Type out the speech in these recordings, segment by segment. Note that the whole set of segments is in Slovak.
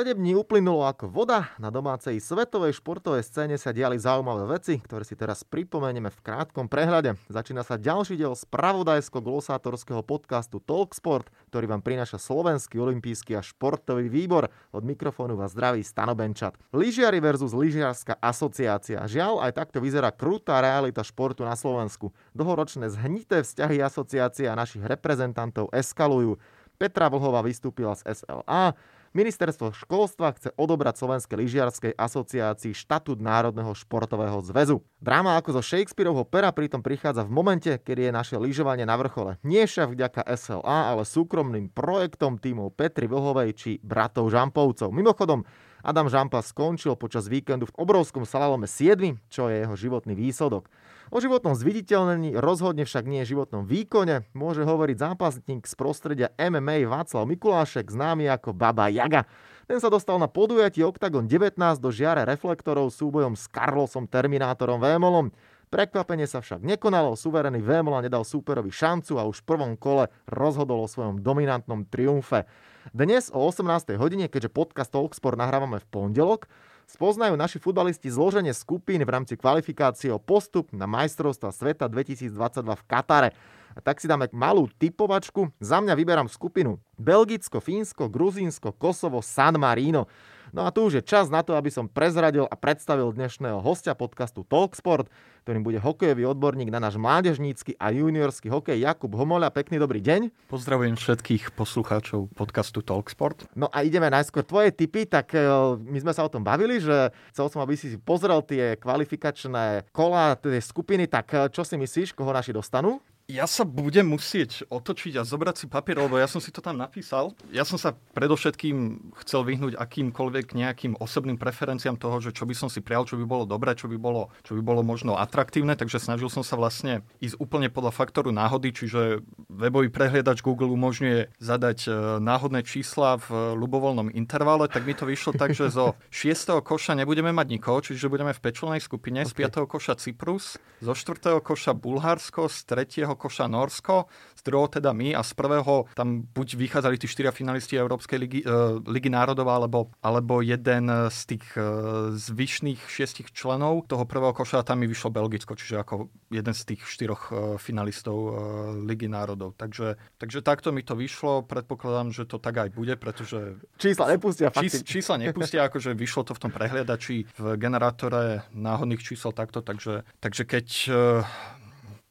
7 dní uplynulo ako voda. Na domácej svetovej športovej scéne sa diali zaujímavé veci, ktoré si teraz pripomenieme v krátkom prehľade. Začína sa ďalší diel spravodajsko-glosátorského podcastu Talksport, ktorý vám prináša Slovenský olimpijský a športový výbor. Od mikrofónu vás zdraví Stano Benčat. Lyžiari versus Lyžiarská asociácia. Žiaľ, aj takto vyzerá krutá realita športu na Slovensku. Dlhoročné zhnité vzťahy asociácie a našich reprezentantov eskalujú. Petra Vlhová vystúpila z SLA, Ministerstvo školstva chce odobrať Slovenskej lyžiarskej asociácii štatút Národného športového zväzu. Dráma ako zo Shakespeareovho pera pritom prichádza v momente, kedy je naše lyžovanie na vrchole. Nie však vďaka SLA, ale súkromným projektom týmov Petri Vlhovej či bratov Žampovcov. Mimochodom, Adam Žampa skončil počas víkendu v obrovskom salalome 7, čo je jeho životný výsledok. O životnom zviditeľnení, rozhodne však nie životnom výkone, môže hovoriť zápasník z prostredia MMA Václav Mikulášek, známy ako Baba Jaga. Ten sa dostal na podujatí Octagon 19 do žiare reflektorov súbojom s Carlosom Terminátorom Vémolom. Prekvapenie sa však nekonalo, suverený Vémola nedal súperovi šancu a už v prvom kole rozhodol o svojom dominantnom triumfe. Dnes o 18. hodine, keďže podcast Talksport nahrávame v pondelok, spoznajú naši futbalisti zloženie skupín v rámci kvalifikácie o postup na majstrovstva sveta 2022 v Katare. A tak si dáme malú typovačku. Za mňa vyberám skupinu Belgicko, Fínsko, Gruzínsko, Kosovo, San Marino. No a tu už je čas na to, aby som prezradil a predstavil dnešného hostia podcastu Talksport, ktorým bude hokejový odborník na náš mládežnícky a juniorský hokej Jakub Homoľa. Pekný dobrý deň. Pozdravujem všetkých poslucháčov podcastu Talksport. No a ideme najskôr tvoje tipy, tak e, my sme sa o tom bavili, že chcel som, aby si pozrel tie kvalifikačné kola, tie skupiny, tak e, čo si myslíš, koho naši dostanú? Ja sa budem musieť otočiť a zobrať si papier, lebo ja som si to tam napísal. Ja som sa predovšetkým chcel vyhnúť akýmkoľvek nejakým osobným preferenciám toho, že čo by som si prial, čo by bolo dobré, čo by bolo, čo by bolo možno atraktívne, takže snažil som sa vlastne ísť úplne podľa faktoru náhody, čiže webový prehliadač Google umožňuje zadať e, náhodné čísla v ľubovoľnom intervale, tak mi to vyšlo tak, že zo 6. koša nebudeme mať nikoho, čiže budeme v pečlenej skupine, z 5. koša Cyprus, zo 4. koša Bulharsko, z 3 koša Norsko, z druhého teda my a z prvého tam buď vychádzali tí štyria finalisti Európskej ligy, uh, ligy národov alebo, alebo jeden z tých uh, zvyšných šiestich členov toho prvého koša a tam mi vyšlo Belgicko, čiže ako jeden z tých štyroch uh, finalistov uh, ligy národov. Takže, takže takto mi to vyšlo, predpokladám, že to tak aj bude, pretože... Čísla nepustia. Čís, čísla nepustia, akože vyšlo to v tom prehliadači v generátore náhodných čísel takto, takže, takže keď uh,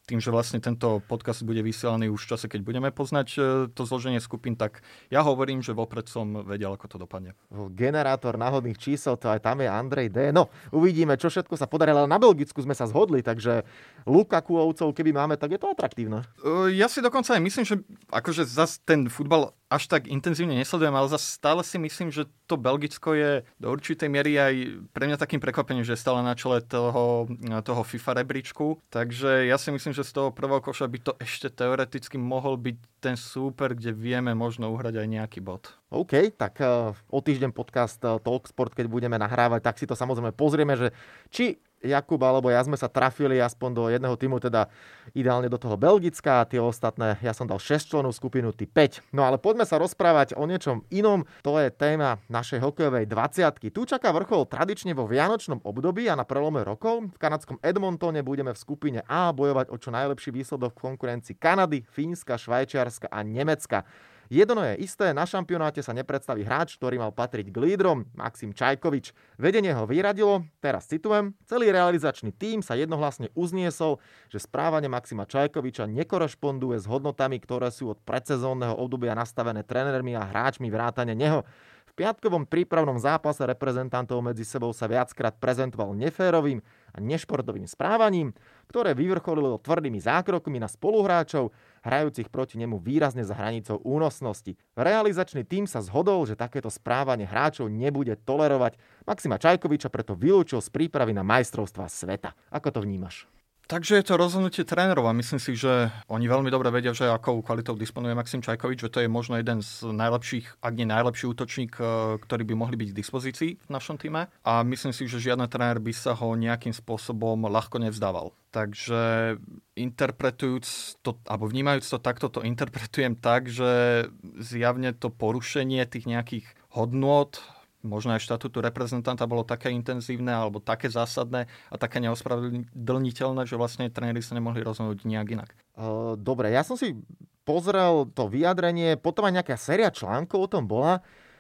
tým, že vlastne tento podcast bude vysielaný už v čase, keď budeme poznať e, to zloženie skupín, tak ja hovorím, že vopred som vedel, ako to dopadne. Generátor náhodných čísel, to aj tam je Andrej D. No, uvidíme, čo všetko sa podarí, ale na Belgicku sme sa zhodli, takže Lukakuovcov, keby máme, tak je to atraktívne. E, ja si dokonca aj myslím, že akože zase ten futbal až tak intenzívne nesledujem, ale zase stále si myslím, že to Belgicko je do určitej miery aj pre mňa takým prekvapením, že je stále na čele toho, toho FIFA rebríčku. Takže ja si myslím, že z toho prvého koša by to ešte teoreticky mohol byť ten súper, kde vieme možno uhrať aj nejaký bod. OK, tak uh, o týždeň podcast uh, Talksport, keď budeme nahrávať, tak si to samozrejme pozrieme, že či Jakub alebo ja sme sa trafili aspoň do jedného týmu, teda ideálne do toho Belgická a tie ostatné, ja som dal 6 členov skupinu, ty 5. No ale poďme sa rozprávať o niečom inom, to je téma našej hokejovej 20 Tu čaká vrchol tradične vo vianočnom období a na prelome rokov. V kanadskom Edmontone budeme v skupine A bojovať o čo najlepší výsledok v konkurencii Kanady, Fínska, Švajčiarska a Nemecka. Jedno je isté, na šampionáte sa nepredstaví hráč, ktorý mal patriť k lídrom, Maxim Čajkovič. Vedenie ho vyradilo, teraz citujem, celý realizačný tím sa jednohlasne uzniesol, že správanie Maxima Čajkoviča nekorešponduje s hodnotami, ktoré sú od predsezónneho obdobia nastavené trénermi a hráčmi vrátane neho. Piatkovom prípravnom zápase reprezentantov medzi sebou sa viackrát prezentoval neférovým a nešportovým správaním, ktoré vyvrcholilo tvrdými zákrokmi na spoluhráčov, hrajúcich proti nemu výrazne za hranicou únosnosti. Realizačný tým sa zhodol, že takéto správanie hráčov nebude tolerovať. Maxima Čajkoviča preto vylúčil z prípravy na majstrovstva sveta. Ako to vnímaš? Takže je to rozhodnutie trénerov a myslím si, že oni veľmi dobre vedia, že akou kvalitou disponuje Maxim Čajkovič, že to je možno jeden z najlepších, ak nie najlepší útočník, e, ktorý by mohli byť k dispozícii v našom týme. A myslím si, že žiadny tréner by sa ho nejakým spôsobom ľahko nevzdával. Takže interpretujúc to, alebo vnímajúc to takto, to interpretujem tak, že zjavne to porušenie tých nejakých hodnôt možno aj štatútu reprezentanta bolo také intenzívne alebo také zásadné a také neospravedlniteľné, že vlastne tréneri sa nemohli rozhodnúť nejak inak. Dobre, ja som si pozrel to vyjadrenie, potom aj nejaká séria článkov o tom bola.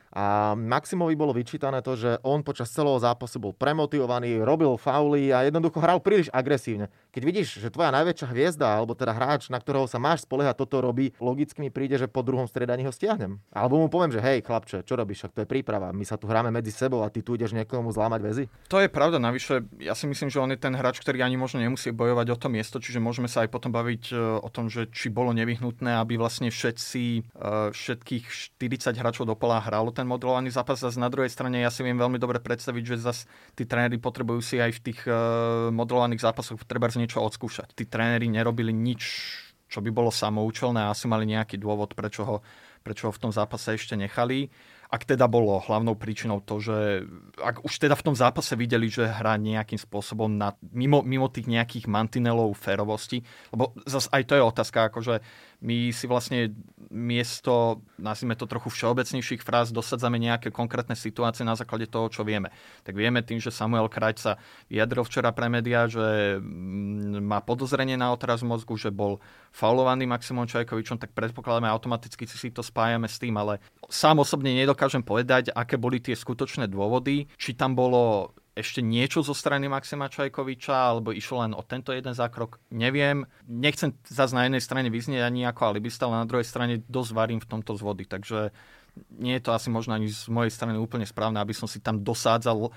A Maximovi bolo vyčítané to, že on počas celého zápasu bol premotivovaný, robil fauly a jednoducho hral príliš agresívne. Keď vidíš, že tvoja najväčšia hviezda, alebo teda hráč, na ktorého sa máš spoliehať, toto robí, logicky mi príde, že po druhom striedaní ho stiahnem. Alebo mu poviem, že hej, chlapče, čo robíš, však to je príprava, my sa tu hráme medzi sebou a ty tu ideš niekomu zlámať väzy. To je pravda, navyše ja si myslím, že on je ten hráč, ktorý ani možno nemusí bojovať o to miesto, čiže môžeme sa aj potom baviť e, o tom, že či bolo nevyhnutné, aby vlastne všetci, e, všetkých 40 hráčov do pola hralo ten modelovaný zápas. Zase na druhej strane ja si viem veľmi dobre predstaviť, že zase tí tréneri potrebujú si aj v tých uh, modelovaných zápasoch treba niečo odskúšať. Tí tréneri nerobili nič, čo by bolo samoučelné a asi mali nejaký dôvod, prečo ho, prečo ho v tom zápase ešte nechali ak teda bolo hlavnou príčinou to, že ak už teda v tom zápase videli, že hrá nejakým spôsobom na, mimo, mimo tých nejakých mantinelov férovosti, lebo zase aj to je otázka, akože my si vlastne miesto, nazvime to trochu všeobecnejších fráz, dosadzame nejaké konkrétne situácie na základe toho, čo vieme. Tak vieme tým, že Samuel Krajč sa vyjadril včera pre médiá, že mm, má podozrenie na otraz mozgu, že bol faulovaný Maximom Čajkovičom, tak predpokladáme automaticky si to spájame s tým, ale sám osobne nedokážem povedať, aké boli tie skutočné dôvody, či tam bolo ešte niečo zo strany Maxima Čajkoviča, alebo išlo len o tento jeden zákrok, neviem. Nechcem zase na jednej strane vyznieť ani ako alibista, ale na druhej strane dosť varím v tomto z vody, takže nie je to asi možno ani z mojej strany úplne správne, aby som si tam dosádzal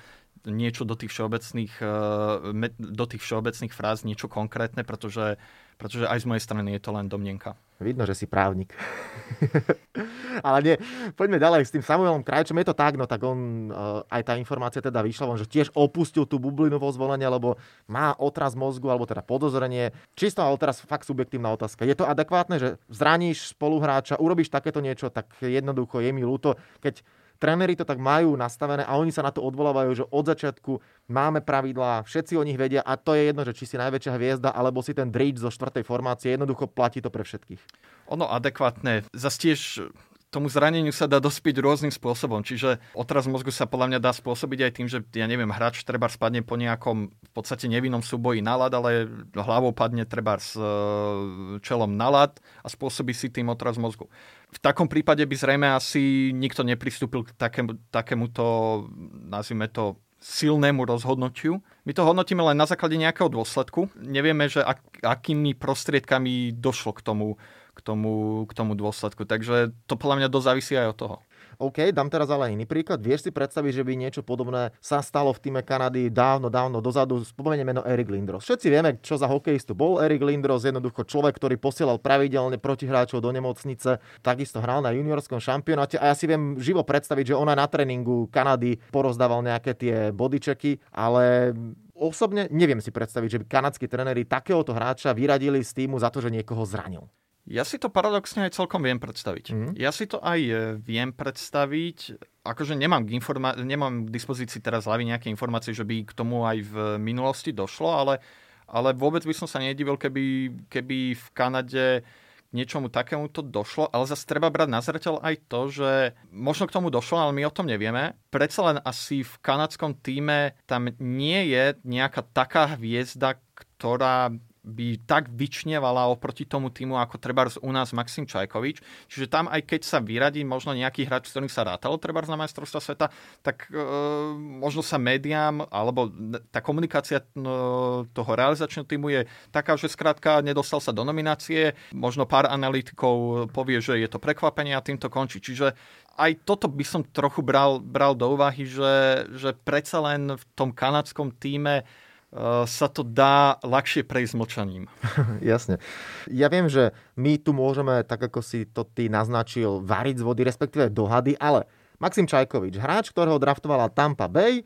niečo do tých všeobecných, eh, do tých všeobecných fráz, niečo konkrétne, pretože pretože aj z mojej strany je to len domnenka. Vidno, že si právnik. Ale nie, poďme ďalej s tým Samuelom Krajčom. Je to tak, no tak on, uh, aj tá informácia teda vyšla von, že tiež opustil tú bublinu vo zvolenia, lebo má otraz mozgu, alebo teda podozrenie. Čisto ale teraz fakt subjektívna otázka. Je to adekvátne, že zraníš spoluhráča, urobíš takéto niečo, tak jednoducho je mi ľúto, keď Tréneri to tak majú nastavené a oni sa na to odvolávajú, že od začiatku máme pravidlá, všetci o nich vedia a to je jedno, že či si najväčšia hviezda alebo si ten dríč zo štvrtej formácie, jednoducho platí to pre všetkých. Ono adekvátne. Zas tiež tomu zraneniu sa dá dospieť rôznym spôsobom. Čiže otraz mozgu sa podľa mňa dá spôsobiť aj tým, že ja neviem, hráč treba spadne po nejakom v podstate nevinnom súboji nalad, ale hlavou padne treba s e, čelom nalad a spôsobí si tým otraz mozgu. V takom prípade by zrejme asi nikto nepristúpil k takému, takémuto, nazvime to, silnému rozhodnutiu. My to hodnotíme len na základe nejakého dôsledku. Nevieme, že ak, akými prostriedkami došlo k tomu, k tomu, k tomu dôsledku. Takže to podľa mňa dosť závisí aj od toho. OK, dám teraz ale iný príklad. Vieš si predstaviť, že by niečo podobné sa stalo v týme Kanady dávno, dávno dozadu. Spomeniem meno Erik Lindros. Všetci vieme, čo za hokejistu bol Erik Lindros. Jednoducho človek, ktorý posielal pravidelne protihráčov do nemocnice. Takisto hral na juniorskom šampionáte a ja si viem živo predstaviť, že ona na tréningu Kanady porozdával nejaké tie bodyčeky, ale osobne neviem si predstaviť, že by kanadskí tréneri takéhoto hráča vyradili z týmu za to, že niekoho zranil. Ja si to paradoxne aj celkom viem predstaviť. Mm. Ja si to aj e, viem predstaviť, akože nemám k, informa- nemám k dispozícii teraz hlavy nejaké informácie, že by k tomu aj v minulosti došlo, ale, ale vôbec by som sa nedivil, keby, keby v Kanade niečomu takému to došlo, ale zase treba brať na zreteľ aj to, že možno k tomu došlo, ale my o tom nevieme. Predsa len asi v kanadskom týme tam nie je nejaká taká hviezda, ktorá by tak vyčnevala oproti tomu týmu, ako treba u nás Maxim Čajkovič. Čiže tam, aj keď sa vyradí možno nejaký hráč, s ktorým sa rátalo treba na majstrovstva sveta, tak e, možno sa médiám, alebo tá komunikácia toho realizačného týmu je taká, že skrátka nedostal sa do nominácie, možno pár analytikov povie, že je to prekvapenie a tým to končí. Čiže aj toto by som trochu bral, bral do úvahy, že, že predsa len v tom kanadskom týme sa to dá ľahšie prejsť mlčaním. Jasne. Ja viem, že my tu môžeme, tak ako si to ty naznačil, variť z vody, respektíve dohady, ale Maxim Čajkovič, hráč, ktorého draftovala Tampa Bay, eh,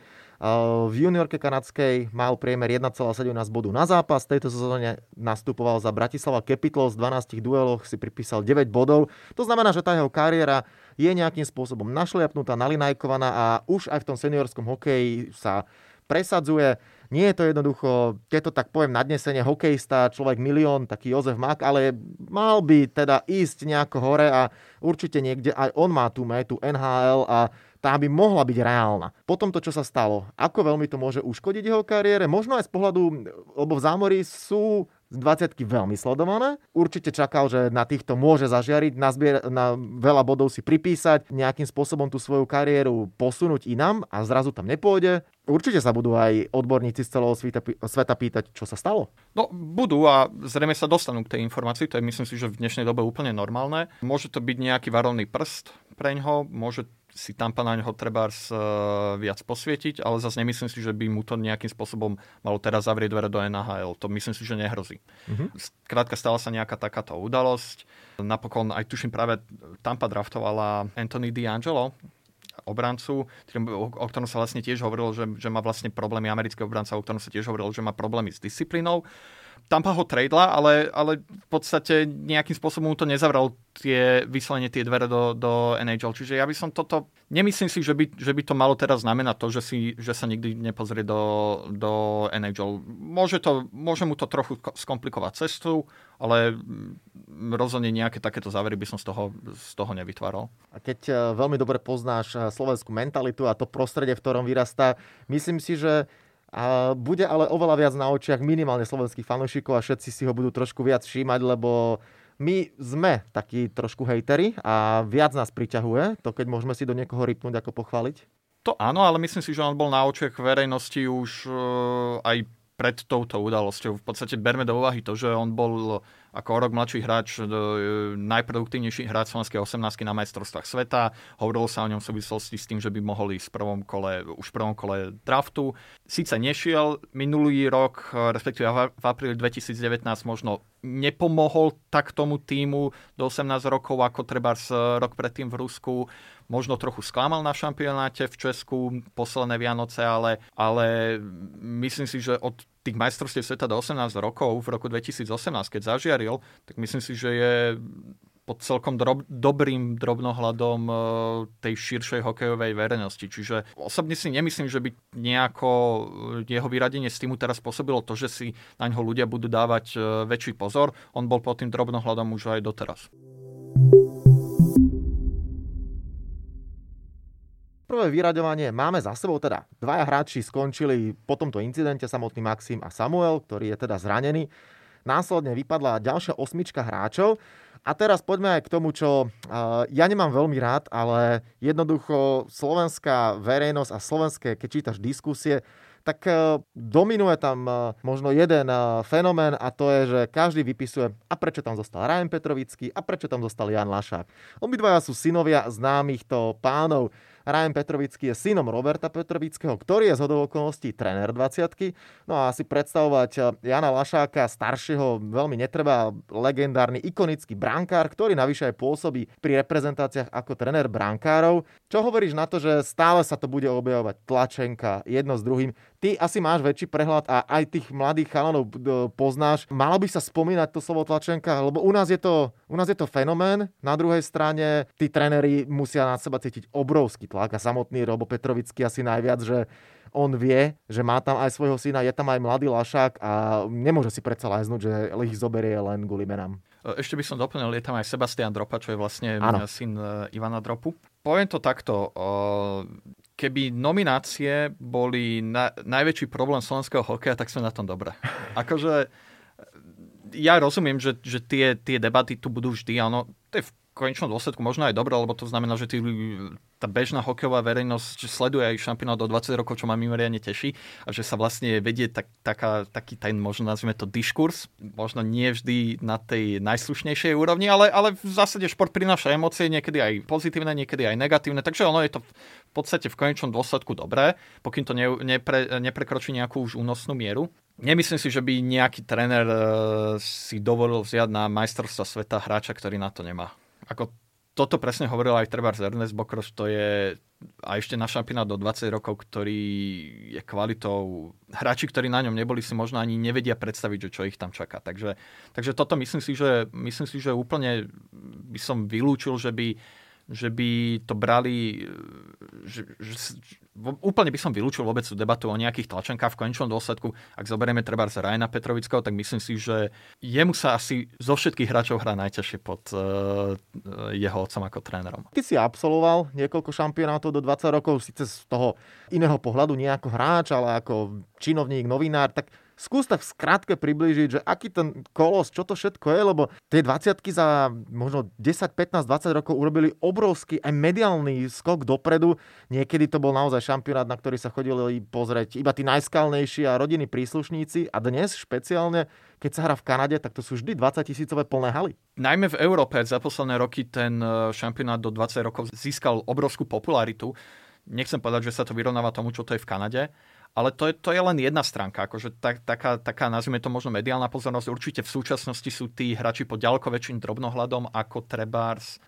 v juniorke kanadskej mal priemer 1,17 bodu na zápas. V tejto sezóne nastupoval za Bratislava Capitals. V 12 dueloch si pripísal 9 bodov. To znamená, že tá jeho kariéra je nejakým spôsobom našliapnutá, nalinajkovaná a už aj v tom seniorskom hokeji sa presadzuje. Nie je to jednoducho, keď to tak poviem nadnesenie, hokejista, človek milión, taký Jozef Mak, ale mal by teda ísť nejako hore a určite niekde aj on má tú metu NHL a tá by mohla byť reálna. Potom to, čo sa stalo, ako veľmi to môže uškodiť jeho kariére, možno aj z pohľadu, lebo v zámori sú z 20 veľmi sledované. Určite čakal, že na týchto môže zažiariť, na, zbier- na veľa bodov si pripísať, nejakým spôsobom tú svoju kariéru posunúť inám a zrazu tam nepôjde. Určite sa budú aj odborníci z celého sveta, sveta pýtať, čo sa stalo. No, budú a zrejme sa dostanú k tej informácii, to je myslím si, že v dnešnej dobe úplne normálne. Môže to byť nejaký varovný prst pre ňoho, môže si Tampa na ňoho treba uh, viac posvietiť, ale zase nemyslím si, že by mu to nejakým spôsobom malo teraz zavrieť dvere do NHL. To myslím si, že nehrozí. Uh-huh. Krátka stala sa nejaká takáto udalosť. Napokon aj tuším práve Tampa draftovala Anthony D'Angelo, obrancu, o ktorom sa vlastne tiež hovorilo, že, že má vlastne problémy amerického obranca, o ktorom sa tiež hovorilo, že má problémy s disciplínou. Tampa ho tradela, ale, ale v podstate nejakým spôsobom to nezavral tie, vyslovene tie dvere do, do NHL. Čiže ja by som toto, nemyslím si, že by, že by to malo teraz znamenať to, že, si, že sa nikdy nepozrie do, do NHL. Môže, to, môže mu to trochu skomplikovať cestu, ale rozhodne nejaké takéto závery by som z toho, z toho nevytváral. A keď e, veľmi dobre poznáš e, slovenskú mentalitu a to prostredie, v ktorom vyrastá, myslím si, že a bude ale oveľa viac na očiach minimálne slovenských fanúšikov a všetci si ho budú trošku viac všímať, lebo my sme takí trošku hejteri a viac nás priťahuje to, keď môžeme si do niekoho rypnúť ako pochváliť. To áno, ale myslím si, že on bol na očiach verejnosti už uh, aj pred touto udalosťou. V podstate berme do úvahy to, že on bol ako o rok mladší hráč, e, najproduktívnejší hráč slovenskej 18 na majstrovstvách sveta. Hovorilo sa o ňom v súvislosti s tým, že by mohol ísť v prvom kole, už v prvom kole draftu. Sice nešiel minulý rok, e, respektíve v apríli 2019 možno nepomohol tak tomu týmu do 18 rokov, ako treba rok predtým v Rusku možno trochu sklamal na šampionáte v Česku posledné Vianoce, ale, ale myslím si, že od tých majstrovstiev sveta do 18 rokov v roku 2018, keď zažiaril, tak myslím si, že je pod celkom drob, dobrým drobnohľadom e, tej širšej hokejovej verejnosti. Čiže osobne si nemyslím, že by nejako e, jeho vyradenie z týmu teraz spôsobilo to, že si na ňo ľudia budú dávať e, väčší pozor. On bol pod tým drobnohľadom už aj doteraz. Prvé vyraďovanie máme za sebou, teda dvaja hráči skončili po tomto incidente, samotný Maxim a Samuel, ktorý je teda zranený. Následne vypadla ďalšia osmička hráčov. A teraz poďme aj k tomu, čo uh, ja nemám veľmi rád, ale jednoducho slovenská verejnosť a slovenské, keď čítaš diskusie, tak uh, dominuje tam uh, možno jeden fenomén a to je, že každý vypisuje, a prečo tam zostal Ryan Petrovický a prečo tam zostal Jan Lašák. Obidvaja sú synovia známych pánov. Ryan Petrovický je synom Roberta Petrovického, ktorý je z okolností tréner 20 No a asi predstavovať eh, Jana Lašáka, staršieho, veľmi netreba, legendárny, ikonický brankár, ktorý navyše aj pôsobí pri reprezentáciách ako tréner brankárov. Čo hovoríš na to, že stále sa to bude objavovať tlačenka jedno s druhým? Ty asi máš väčší prehľad a aj tých mladých chalanov eh, poznáš. Malo by sa spomínať to slovo tlačenka, lebo u nás je to, u nás je to fenomén. Na druhej strane tí tréneri musia na seba cítiť obrovský tlak a samotný Robo Petrovický asi najviac, že on vie, že má tam aj svojho syna, je tam aj mladý Lašák a nemôže si predsa láznúť, že ich zoberie len kvôli menám. Ešte by som doplnil, je tam aj Sebastian Dropa, čo je vlastne ano. syn e, Ivana Dropu. Poviem to takto, keby nominácie boli na, najväčší problém slovenského hokeja, tak sme na tom dobre. Akože ja rozumiem, že, že tie, tie debaty tu budú vždy, áno, to je v konečnom dôsledku možno aj dobré, lebo to znamená, že tí, tá bežná hokejová verejnosť sleduje aj šampionát do 20 rokov, čo ma mimoriadne teší a že sa vlastne vedie tak, taká, taký ten, možno nazvime to diskurs, možno nie vždy na tej najslušnejšej úrovni, ale, ale v zásade šport prináša emócie, niekedy aj pozitívne, niekedy aj negatívne, takže ono je to podstate v konečnom dôsledku dobré, pokým to ne, nepre, neprekročí nejakú už únosnú mieru. Nemyslím si, že by nejaký tréner e, si dovolil vziať na majstrovstva sveta hráča, ktorý na to nemá ako toto presne hovoril aj Trebár Ernest Bokroš, to je a ešte na šampionát do 20 rokov, ktorý je kvalitou. Hráči, ktorí na ňom neboli, si možno ani nevedia predstaviť, že čo ich tam čaká. Takže, takže toto myslím si, že, myslím si, že úplne by som vylúčil, že by že by to brali, že, že, úplne by som vylúčil vôbec tú debatu o nejakých tlačenkách v konečnom dôsledku. Ak zoberieme treba z Rajana Petrovického, tak myslím si, že jemu sa asi zo všetkých hráčov hrá najťažšie pod uh, jeho otcom ako trénerom. Ty si absolvoval niekoľko šampionátov do 20 rokov, síce z toho iného pohľadu, nie ako hráč, ale ako činovník, novinár, tak skús tak skrátke priblížiť, že aký ten kolos, čo to všetko je, lebo tie 20 za možno 10, 15, 20 rokov urobili obrovský aj mediálny skok dopredu. Niekedy to bol naozaj šampionát, na ktorý sa chodili pozrieť iba tí najskalnejší a rodiny príslušníci a dnes špeciálne keď sa hrá v Kanade, tak to sú vždy 20 tisícové plné haly. Najmä v Európe za posledné roky ten e, šampionát do 20 rokov získal obrovskú popularitu. Nechcem povedať, že sa to vyrovnáva tomu, čo to je v Kanade, ale to je, to je len jedna stránka, akože tak, taká, taká, nazvime to možno mediálna pozornosť. Určite v súčasnosti sú tí hráči pod ďaleko väčším drobnohľadom, ako Trebars uh,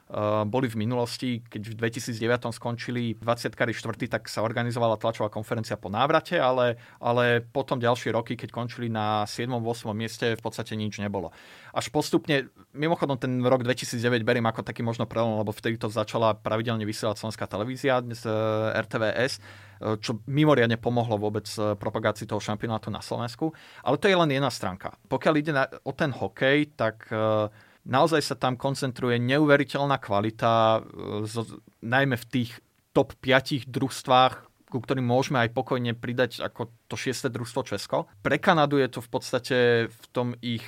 boli v minulosti. Keď v 2009 skončili 20 4, tak sa organizovala tlačová konferencia po návrate, ale, ale potom ďalšie roky, keď končili na 7. 8. mieste, v podstate nič nebolo. Až postupne, mimochodom ten rok 2009 beriem ako taký možno prelom, lebo vtedy to začala pravidelne vysielať slovenská televízia, dnes uh, RTVS E, čo mimoriadne pomohlo vôbec propagácii toho šampionátu na Slovensku. Ale to je len jedna stránka. Pokiaľ ide na, o ten hokej, tak e, naozaj sa tam koncentruje neuveriteľná kvalita, zo, najmä v tých top 5 družstvách, ku ktorým môžeme aj pokojne pridať ako to šieste družstvo Česko. Pre Kanadu je to v podstate v tom ich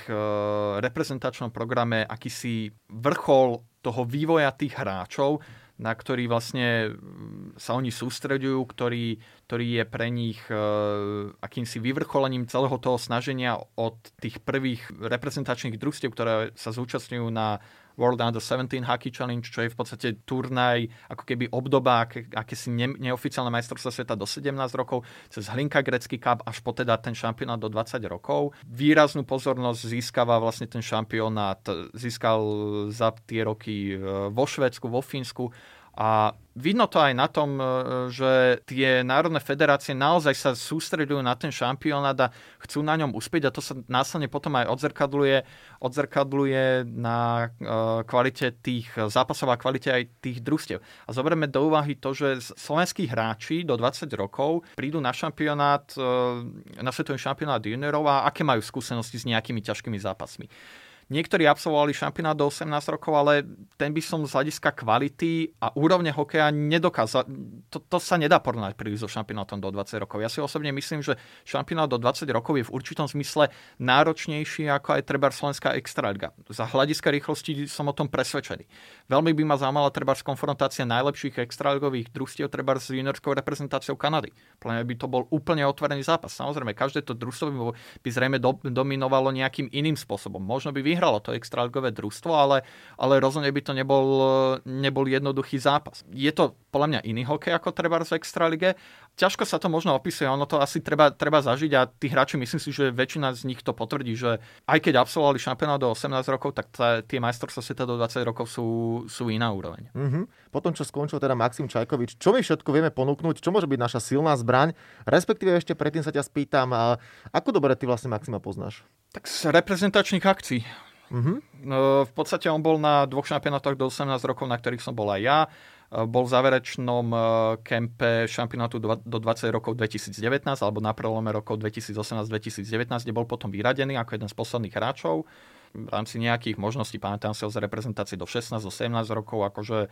reprezentačnom programe akýsi vrchol toho vývoja tých hráčov, na ktorý vlastne mm, sa oni sústredujú, ktorý, ktorý je pre nich uh, akýmsi vyvrcholením celého toho snaženia od tých prvých reprezentačných družstiev, ktoré sa zúčastňujú na World Under 17 Hockey Challenge, čo je v podstate turnaj, ako keby obdoba, aké, aké si ne, neoficiálne majstrovstvá sveta do 17 rokov, cez Hlinka Grecký Cup až po teda ten šampionát do 20 rokov. Výraznú pozornosť získava vlastne ten šampionát, získal za tie roky e, vo Švedsku, vo Fínsku a vidno to aj na tom, e, že tie národné federácie naozaj sa sústredujú na ten šampionát a chcú na ňom uspieť a to sa následne potom aj odzrkadluje, odzrkadluje na e, kvalite tých zápasov a kvalite aj tých družstiev. A zoberieme do úvahy to, že slovenskí hráči do 20 rokov prídu na šampionát, e, na svetový šampionát juniorov a aké majú skúsenosti s nejakými ťažkými zápasmi. Niektorí absolvovali šampionát do 18 rokov, ale ten by som z hľadiska kvality a úrovne hokeja nedokázal. To, to sa nedá porovnať príliš so šampionátom do 20 rokov. Ja si osobne myslím, že šampionát do 20 rokov je v určitom zmysle náročnejší ako aj treba slovenská extraliga. Za hľadiska rýchlosti som o tom presvedčený. Veľmi by ma zaujímala treba konfrontácia najlepších extraligových družstiev treba s juniorskou reprezentáciou Kanady. Pre by to bol úplne otvorený zápas. Samozrejme, každé to družstvo by, by zrejme do, dominovalo nejakým iným spôsobom. Možno by vyhral vyhralo to extraligové družstvo, ale, ale rozhodne by to nebol, nebol jednoduchý zápas. Je to podľa mňa iný hokej ako treba v extralige. Ťažko sa to možno opisuje, ono to asi treba, treba zažiť a tí hráči, myslím si, že väčšina z nich to potvrdí, že aj keď absolvovali šampionát do 18 rokov, tak tá, tie majstrovstvá sveta do 20 rokov sú, sú iná úroveň. Mm-hmm. Potom, čo skončil teda Maxim Čajkovič, čo my všetko vieme ponúknuť, čo môže byť naša silná zbraň, respektíve ešte predtým sa ťa spýtam, ako dobre ty vlastne Maxima poznáš? Tak z reprezentačných akcií. Uh-huh. V podstate on bol na dvoch šampionátoch do 18 rokov, na ktorých som bol aj ja. E, bol v záverečnom e, kempe šampionátu do 20 rokov 2019 alebo na prelome rokov 2018-2019, kde bol potom vyradený ako jeden z posledných hráčov. V rámci nejakých možností, pamätám si ho z reprezentácie do 16, do 17 rokov, akože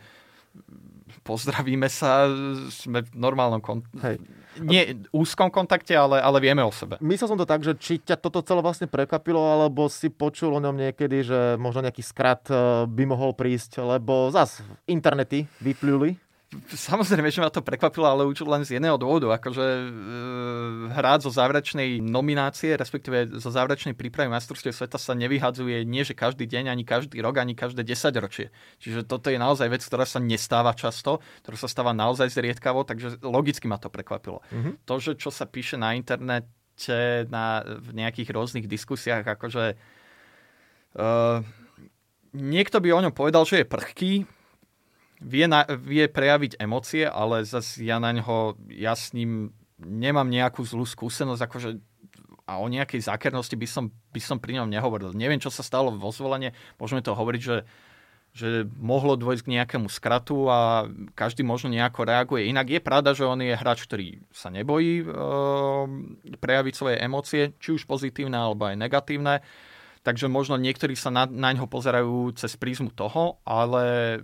pozdravíme sa, sme v normálnom kon... Hej. Nie úzkom kontakte, ale, ale vieme o sebe. Myslel som to tak, že či ťa toto celé vlastne prekvapilo, alebo si počul o ňom niekedy, že možno nejaký skrat eh, by mohol prísť, lebo zas internety vypluli Samozrejme, že ma to prekvapilo, ale už len z jedného dôvodu. Akože e, hrať zo záverečnej nominácie, respektíve zo záverečnej prípravy majstrovstiev sveta sa nevyhadzuje nie, že každý deň, ani každý rok, ani každé 10 ročie. Čiže toto je naozaj vec, ktorá sa nestáva často, ktorá sa stáva naozaj zriedkavo, takže logicky ma to prekvapilo. Mm-hmm. To, že čo sa píše na internete, na, v nejakých rôznych diskusiách, akože uh, niekto by o ňom povedal, že je prchký, vie, na, vie prejaviť emócie, ale zase ja na ňo, ja s ním nemám nejakú zlú skúsenosť, akože a o nejakej zákernosti by som, by som pri ňom nehovoril. Neviem, čo sa stalo vo zvolenie. Môžeme to hovoriť, že že mohlo dôjsť k nejakému skratu a každý možno nejako reaguje. Inak je pravda, že on je hráč, ktorý sa nebojí e, prejaviť svoje emócie, či už pozitívne alebo aj negatívne. Takže možno niektorí sa na, na ňo pozerajú cez prízmu toho, ale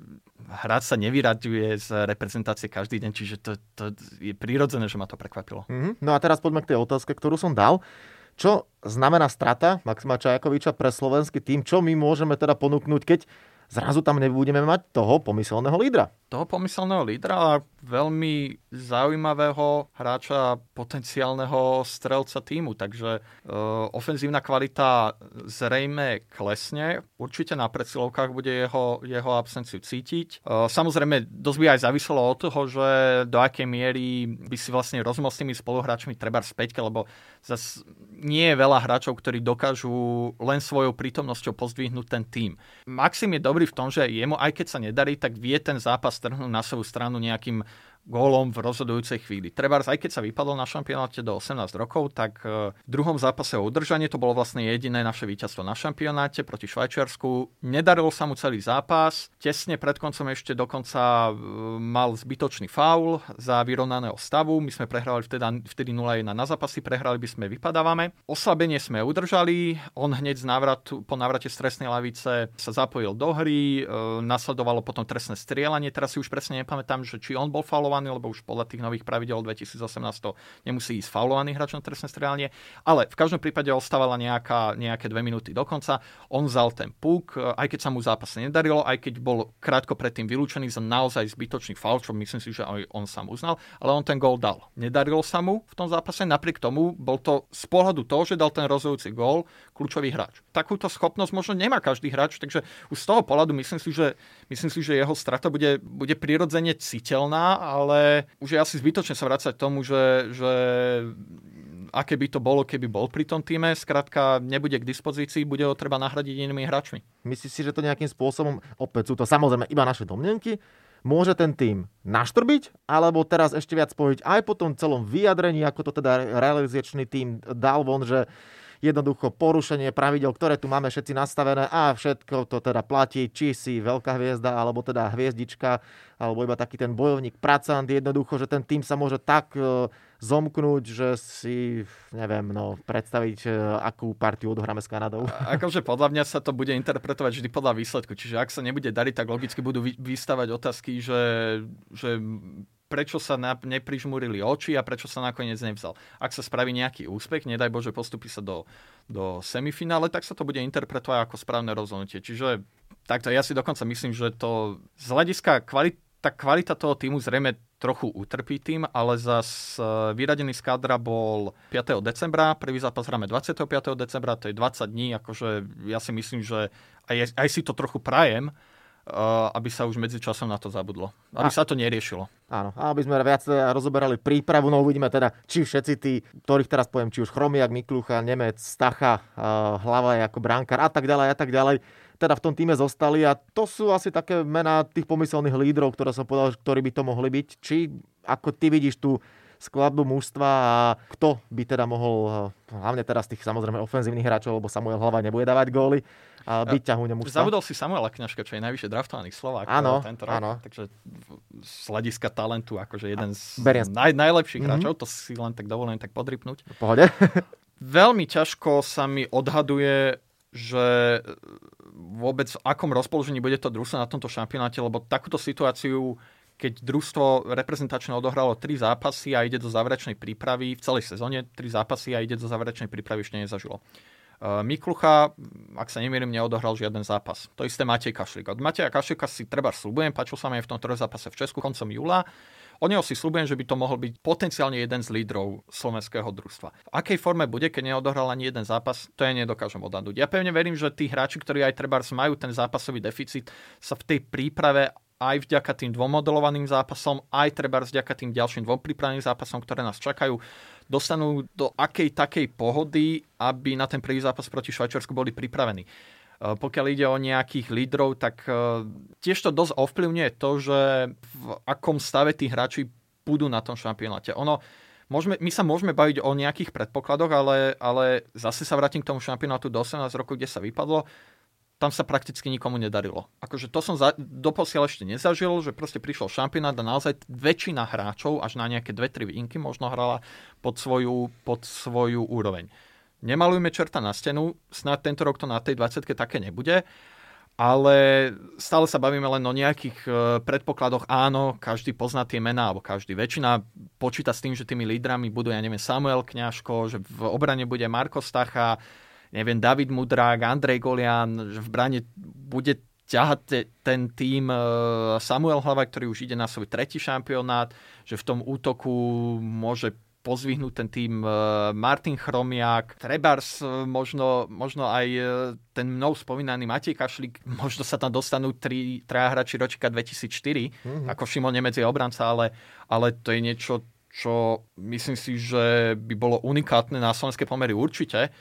hráč sa nevyraďuje z reprezentácie každý deň, čiže to, to je prirodzené, že ma to prekvapilo. Mm-hmm. No a teraz poďme k tej otázke, ktorú som dal. Čo znamená strata Maxima Čajakoviča pre slovenský tým? Čo my môžeme teda ponúknuť, keď zrazu tam nebudeme mať toho pomyselného lídra. Toho pomyselného lídra a veľmi zaujímavého hráča, potenciálneho strelca týmu. Takže e, ofenzívna kvalita zrejme klesne. Určite na predsilovkách bude jeho, jeho absenciu cítiť. E, samozrejme, dosť by aj záviselo od toho, že do akej miery by si vlastne rozmal s tými spoluhráčmi treba späť, lebo zase nie je veľa hráčov, ktorí dokážu len svojou prítomnosťou pozdvihnúť ten tým. Maxim je dobrý v tom, že jemu, aj keď sa nedarí, tak vie ten zápas trhnúť na svoju stranu nejakým gólom v rozhodujúcej chvíli. Treba, aj keď sa vypadol na šampionáte do 18 rokov, tak e, v druhom zápase o udržanie to bolo vlastne jediné naše víťazstvo na šampionáte proti Švajčiarsku. Nedarilo sa mu celý zápas. Tesne pred koncom ešte dokonca e, mal zbytočný faul za vyrovnaného stavu. My sme prehrali vtedy, vtedy 0-1 na zápasy, prehrali by sme, vypadávame. Oslabenie sme udržali. On hneď z návratu, po návrate stresnej lavice sa zapojil do hry. E, nasledovalo potom trestné strieľanie. Teraz si už presne nepamätám, že či on bol faulovaný faulovaný, lebo už podľa tých nových pravidel 2018 nemusí ísť faulovaný hráč na trestné strelanie, ale v každom prípade ostávala nejaká, nejaké dve minúty do konca. On vzal ten puk, aj keď sa mu zápas nedarilo, aj keď bol krátko predtým vylúčený za naozaj zbytočný faul, čo myslím si, že aj on sám uznal, ale on ten gól dal. Nedarilo sa mu v tom zápase, napriek tomu bol to z pohľadu toho, že dal ten rozhodujúci gól, kľúčový hráč. Takúto schopnosť možno nemá každý hráč, takže už z toho pohľadu myslím si, že, myslím si, že jeho strata bude, bude prirodzene citeľná, ale už je asi zbytočne sa vrácať k tomu, že, že aké by to bolo, keby bol pri tom týme. Skrátka, nebude k dispozícii, bude ho treba nahradiť inými hráčmi. Myslíš si, že to nejakým spôsobom, opäť sú to samozrejme iba naše domnenky, môže ten tým naštrbiť, alebo teraz ešte viac spojiť aj po tom celom vyjadrení, ako to teda realizačný tým dal von, že jednoducho porušenie pravidel, ktoré tu máme všetci nastavené a všetko to teda platí, či si veľká hviezda, alebo teda hviezdička, alebo iba taký ten bojovník pracant, jednoducho, že ten tým sa môže tak e, zomknúť, že si, neviem, no, predstaviť, e, akú partiu odohráme s Kanadou. A, akože podľa mňa sa to bude interpretovať vždy podľa výsledku. Čiže ak sa nebude dariť, tak logicky budú vystavať otázky, že, že prečo sa na, neprižmurili oči a prečo sa nakoniec nevzal. Ak sa spraví nejaký úspech, nedaj Bože, postupí sa do, do semifinále, tak sa to bude interpretovať ako správne rozhodnutie. Čiže takto ja si dokonca myslím, že to z hľadiska kvality tá kvalita toho týmu zrejme trochu utrpí tým, ale zas vyradený z kádra bol 5. decembra, prvý zápas hráme 25. decembra, to je 20 dní, akože ja si myslím, že aj, aj si to trochu prajem, aby sa už medzi časom na to zabudlo. Aby a, sa to neriešilo. Áno, a aby sme viac rozoberali prípravu, no uvidíme teda, či všetci tí, ktorých teraz poviem, či už Chromiak, Miklucha, Nemec, Stacha, Hlava ako brankár a tak ďalej a tak ďalej, teda v tom týme zostali a to sú asi také mená tých pomyselných lídrov, ktoré som povedal, ktorí by to mohli byť. Či ako ty vidíš tú skladbu mužstva a kto by teda mohol, hlavne teraz tých samozrejme ofenzívnych hráčov, lebo Samuel Hlava nebude dávať góly, a byť ťahúňom mužstva. Zabudol si Samuela Kňažka, čo je najvyššie draftovaný Slovák áno, tento rok. Áno. Takže z hľadiska talentu, akože jeden z naj, najlepších mm-hmm. hráčov, to si len tak dovolím tak podrypnúť. V pohode. Veľmi ťažko sa mi odhaduje, že vôbec v akom rozpoložení bude to družstvo na tomto šampionáte, lebo takúto situáciu keď družstvo reprezentačné odohralo tri zápasy a ide do záverečnej prípravy v celej sezóne, tri zápasy a ide do záverečnej prípravy ešte nezažilo. Uh, Miklucha, ak sa nemýlim, neodohral žiaden zápas. To isté Matej Kašlík. Od Mateja Kašlíka si treba slúbujem, páčil sa mi aj v tom zápase v Česku koncom júla. O neho si slúbujem, že by to mohol byť potenciálne jeden z lídrov slovenského družstva. V akej forme bude, keď neodohral ani jeden zápas, to ja nedokážem odhadnúť. Ja pevne verím, že tí hráči, ktorí aj treba majú ten zápasový deficit, sa v tej príprave aj vďaka tým dvom modelovaným zápasom, aj treba vďaka tým ďalším dvom prípravným zápasom, ktoré nás čakajú, dostanú do akej takej pohody, aby na ten prvý zápas proti Švajčiarsku boli pripravení. E, pokiaľ ide o nejakých lídrov, tak e, tiež to dosť ovplyvňuje to, že v akom stave tí hráči budú na tom šampionáte. Ono, môžeme, my sa môžeme baviť o nejakých predpokladoch, ale, ale zase sa vrátim k tomu šampionátu do 18 rokov, kde sa vypadlo tam sa prakticky nikomu nedarilo. Akože to som za, doposiaľ ešte nezažil, že proste prišiel šampionát a naozaj väčšina hráčov, až na nejaké dve, tri výnky možno hrala pod svoju, pod svoju úroveň. Nemalujme čerta na stenu, snad tento rok to na tej 20 také nebude, ale stále sa bavíme len o nejakých e, predpokladoch. Áno, každý pozná tie mená, alebo každý, väčšina počíta s tým, že tými lídrami budú, ja neviem, Samuel Kňažko, že v obrane bude Marko Stacha, neviem, David Mudrák, Andrej Golian, že v brane bude ťahať ten tým e, Samuel Hlava, ktorý už ide na svoj tretí šampionát, že v tom útoku môže pozvihnúť ten tým e, Martin Chromiak, Trebars, e, možno, možno aj ten mnou spomínaný Matej Kašlík, možno sa tam dostanú tri, traja hráči ročka 2004, mm-hmm. ako Šimon Nemec je obranca, ale, ale to je niečo, čo myslím si, že by bolo unikátne na slovenské pomery určite.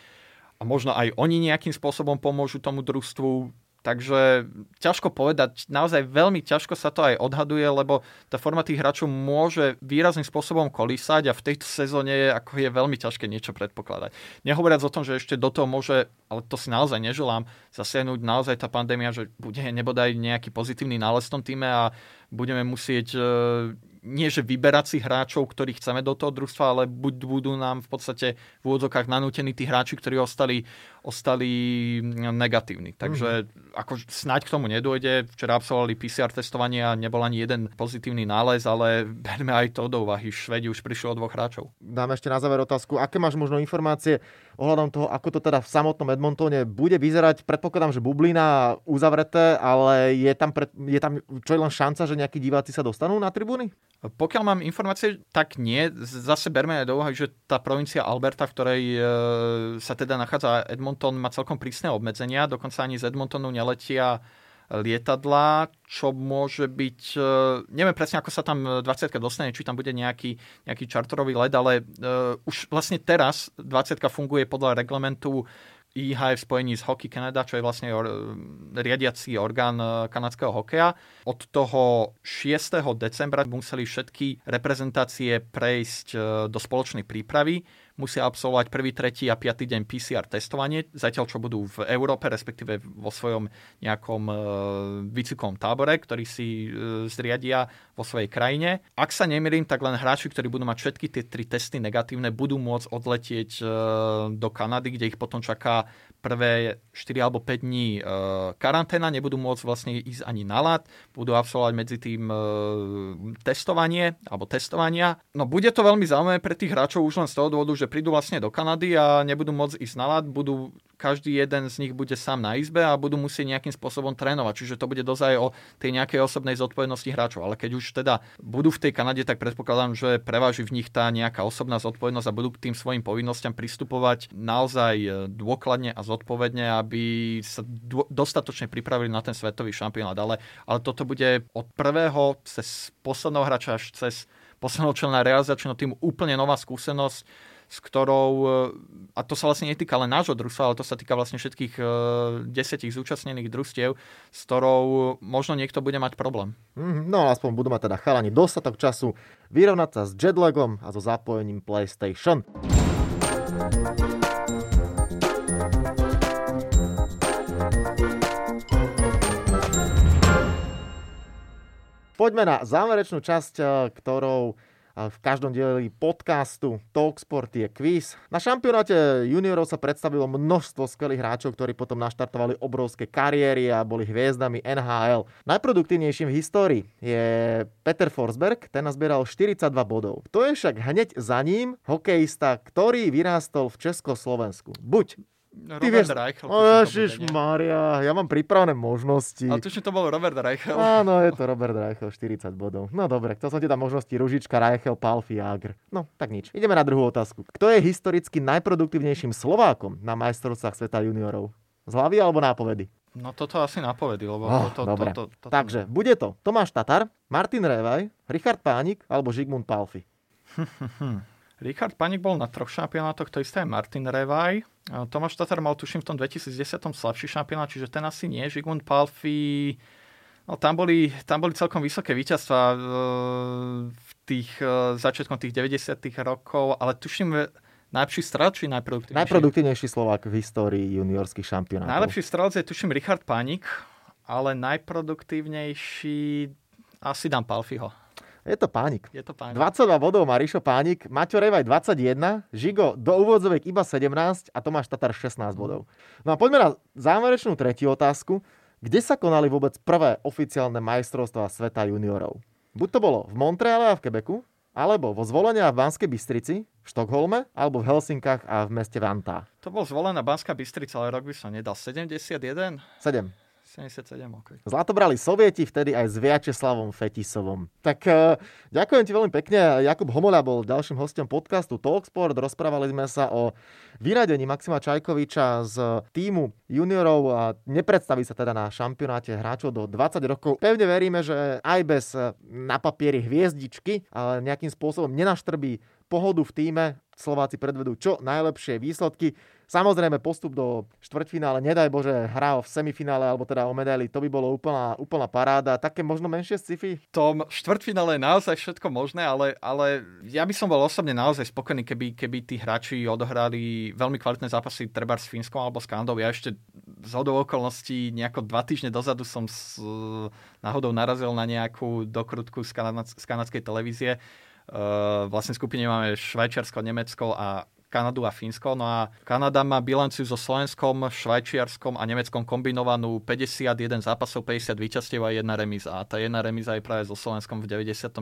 A možno aj oni nejakým spôsobom pomôžu tomu družstvu Takže ťažko povedať, naozaj veľmi ťažko sa to aj odhaduje, lebo tá forma tých hráčov môže výrazným spôsobom kolísať a v tejto sezóne ako je veľmi ťažké niečo predpokladať. Nehovoriac o tom, že ešte do toho môže, ale to si naozaj neželám, zasiahnuť naozaj tá pandémia, že bude nebodaj nejaký pozitívny nález v tom týme a budeme musieť e, nie že vyberať si hráčov, ktorých chceme do toho družstva, ale buď budú nám v podstate v úvodzokách nanútení tí hráči, ktorí ostali, ostali negatívni. Takže mm-hmm. ako snáď k tomu nedôjde. Včera absolvovali PCR testovanie a nebol ani jeden pozitívny nález, ale berme aj to do úvahy. Švedi už prišli o dvoch hráčov. Dáme ešte na záver otázku. Aké máš možno informácie ohľadom toho, ako to teda v samotnom Edmontone bude vyzerať? Predpokladám, že bublina uzavreté, ale je tam, pred, je tam čo je len šanca, že nejakí diváci sa dostanú na tribúny? Pokiaľ mám informácie, tak nie. Zase berme aj do úvahy, že tá provincia Alberta, v ktorej e, sa teda nachádza Edmonton, má celkom prísne obmedzenia. Dokonca ani z Edmontonu neletia lietadla, čo môže byť, e, neviem presne, ako sa tam 20 dostane, či tam bude nejaký, nejaký čarterový let, ale uh, už vlastne teraz 20 funguje podľa reglementu IHF v spojení s Hockey Canada, čo je vlastne or, riadiací orgán e, kanadského hokeja. Od toho 6. decembra museli všetky reprezentácie prejsť e, do spoločnej prípravy musia absolvovať prvý, tretí a piatý deň PCR testovanie, zatiaľ čo budú v Európe, respektíve vo svojom nejakom e, výcvikovom tábore, ktorý si e, zriadia vo svojej krajine. Ak sa nemýlim, tak len hráči, ktorí budú mať všetky tie tri testy negatívne, budú môcť odletieť e, do Kanady, kde ich potom čaká prvé 4 alebo 5 dní e, karanténa, nebudú môcť vlastne ísť ani na lat, budú absolvovať medzi tým e, testovanie alebo testovania. No bude to veľmi zaujímavé pre tých hráčov už len z toho dôvodu, že prídu vlastne do Kanady a nebudú môcť ísť na lat, budú každý jeden z nich bude sám na izbe a budú musieť nejakým spôsobom trénovať. Čiže to bude dozaj o tej nejakej osobnej zodpovednosti hráčov. Ale keď už teda budú v tej Kanade, tak predpokladám, že preváži v nich tá nejaká osobná zodpovednosť a budú k tým svojim povinnostiam pristupovať naozaj e, dôkladne a zodpovedne, aby sa dostatočne pripravili na ten svetový šampionát. Ale, ale toto bude od prvého cez posledného hráča až cez posledného člena realizačného týmu úplne nová skúsenosť s ktorou, e, a to sa vlastne netýka len nášho družstva, ale to sa týka vlastne všetkých uh, desetich zúčastnených družstiev, s ktorou možno niekto bude mať problém. Mm, no aspoň budú mať teda chalani dostatok času vyrovnať sa s jetlagom a so zapojením PlayStation. Poďme na záverečnú časť, e, ktorou v každom dieli podcastu Talksport je quiz. Na šampionáte juniorov sa predstavilo množstvo skvelých hráčov, ktorí potom naštartovali obrovské kariéry a boli hviezdami NHL. Najproduktívnejším v histórii je Peter Forsberg, ten nazbieral 42 bodov. To je však hneď za ním hokejista, ktorý vyrástol v Československu. Buď Robert vieš, Reichel. Ježiš Maria, ja mám pripravené možnosti. Ale tušne to bol Robert Reichel. Áno, je to Robert Reichel, 40 bodov. No dobre, chcel som ti dať možnosti Ružička, Reichel, Palfi, Jagr. No, tak nič. Ideme na druhú otázku. Kto je historicky najproduktívnejším Slovákom na majstrovstvách sveta juniorov? Z hlavy alebo nápovedy? No toto asi nápovedy, lebo oh, to, to, dobre. To, to, to, Takže, bude to Tomáš Tatar, Martin Revaj, Richard Pánik alebo Žigmund Palfi. Richard Panik bol na troch šampionátoch, to isté je Martin Revaj. Tomáš Tatar mal tuším v tom 2010 slabší šampionát, čiže ten asi nie. Žigmund Palfi, no tam boli, tam boli celkom vysoké víťazstva e, v tých e, začiatkom tých 90 rokov, ale tuším Najlepší strelec či najproduktívnejší? Najproduktívnejší Slovák v histórii juniorských šampionátov. Najlepší strelec je tuším Richard Pánik, ale najproduktívnejší asi dám Palfiho. Je to pánik. Je to pánik. 22 bodov má Rišo Pánik, Maťo Revaj 21, Žigo do úvodzoviek iba 17 a Tomáš Tatar 16 bodov. No a poďme na záverečnú tretiu otázku. Kde sa konali vôbec prvé oficiálne majstrovstvá sveta juniorov? Buď to bolo v Montreale a v Quebecu, alebo vo zvolenia v Banskej Bystrici, v Štokholme, alebo v Helsinkách a v meste Vantá. To bol zvolená Banská Bystrica, ale rok by som nedal. 71? 7. 77, ok. Zlato brali Sovieti, vtedy aj s Viačeslavom Fetisovom. Tak uh, ďakujem ti veľmi pekne. Jakub Homola bol ďalším hostom podcastu Talksport. Rozprávali sme sa o vyradení Maxima Čajkoviča z týmu juniorov a nepredstaví sa teda na šampionáte hráčov do 20 rokov. Pevne veríme, že aj bez eh, na papieri hviezdičky, ale nejakým spôsobom nenaštrbí pohodu v týme. Slováci predvedú čo najlepšie výsledky. Samozrejme postup do štvrťfinále, nedaj Bože, hra v semifinále alebo teda o medaily, to by bolo úplná, úplná paráda. Také možno menšie sci-fi? V tom štvrťfinále je naozaj všetko možné, ale, ale ja by som bol osobne naozaj spokojný, keby, keby tí hráči odohrali veľmi kvalitné zápasy treba s Fínskom alebo s Kanadou. Ja ešte z hodou okolností nejako dva týždne dozadu som s, náhodou narazil na nejakú dokrutku z, z kanadskej televízie. Uh, vlastne skupine máme Švajčiarsko, Nemecko a Kanadu a Fínsko. No a Kanada má bilanciu so Slovenskom, Švajčiarskom a Nemeckom kombinovanú 51 zápasov, 50 víťazstiev a jedna remíza. A tá jedna remíza je práve so Slovenskom v 99.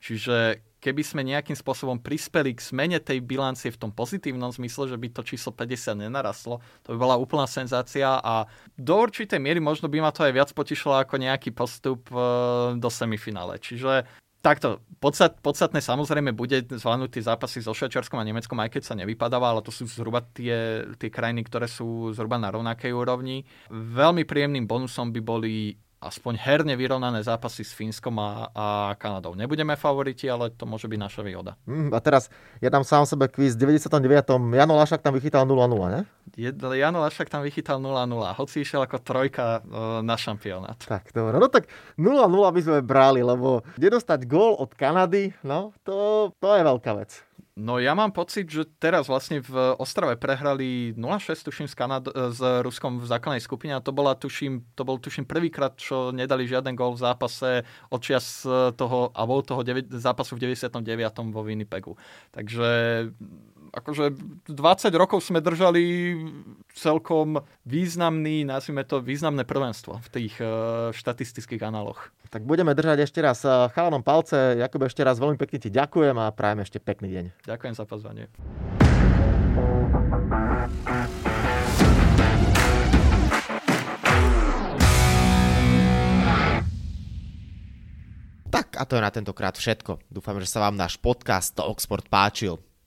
Čiže keby sme nejakým spôsobom prispeli k zmene tej bilancie v tom pozitívnom zmysle, že by to číslo 50 nenarastlo, to by bola úplná senzácia a do určitej miery možno by ma to aj viac potišilo ako nejaký postup e, do semifinále. Čiže Takto, podstat, podstatné samozrejme bude zvládnuť tie zápasy so Švajčiarskom a Nemeckom, aj keď sa nevypadáva, ale to sú zhruba tie, tie krajiny, ktoré sú zhruba na rovnakej úrovni. Veľmi príjemným bonusom by boli aspoň herne vyrovnané zápasy s Fínskom a, a Kanadou. Nebudeme favoriti, ale to môže byť naša výhoda. Mm, a teraz ja tam sám sebe kvíz v 99. Jano Lašak tam vychytal 0-0, ne? Jano Lašak tam vychytal 0-0, hoci išiel ako trojka uh, na šampionát. Tak, dobre. No tak 0-0 by sme brali, lebo nedostať gól od Kanady, no to, to je veľká vec. No ja mám pocit, že teraz vlastne v Ostrave prehrali 0-6 tuším s, Kanad- s Ruskom v základnej skupine a to, bola, tuším, to bol tuším prvýkrát, čo nedali žiaden gól v zápase odčias toho, alebo toho 9, zápasu v 99. vo Winnipegu. Takže akože 20 rokov sme držali celkom významný, nazvime to významné prvenstvo v tých uh, štatistických análoch. Tak budeme držať ešte raz eh, chalanom palce. Jakub, ešte raz veľmi pekne ti ďakujem a prajem ešte pekný deň. Ďakujem za pozvanie. Tak a to je na tentokrát všetko. Dúfam, že sa vám náš podcast Talksport páčil.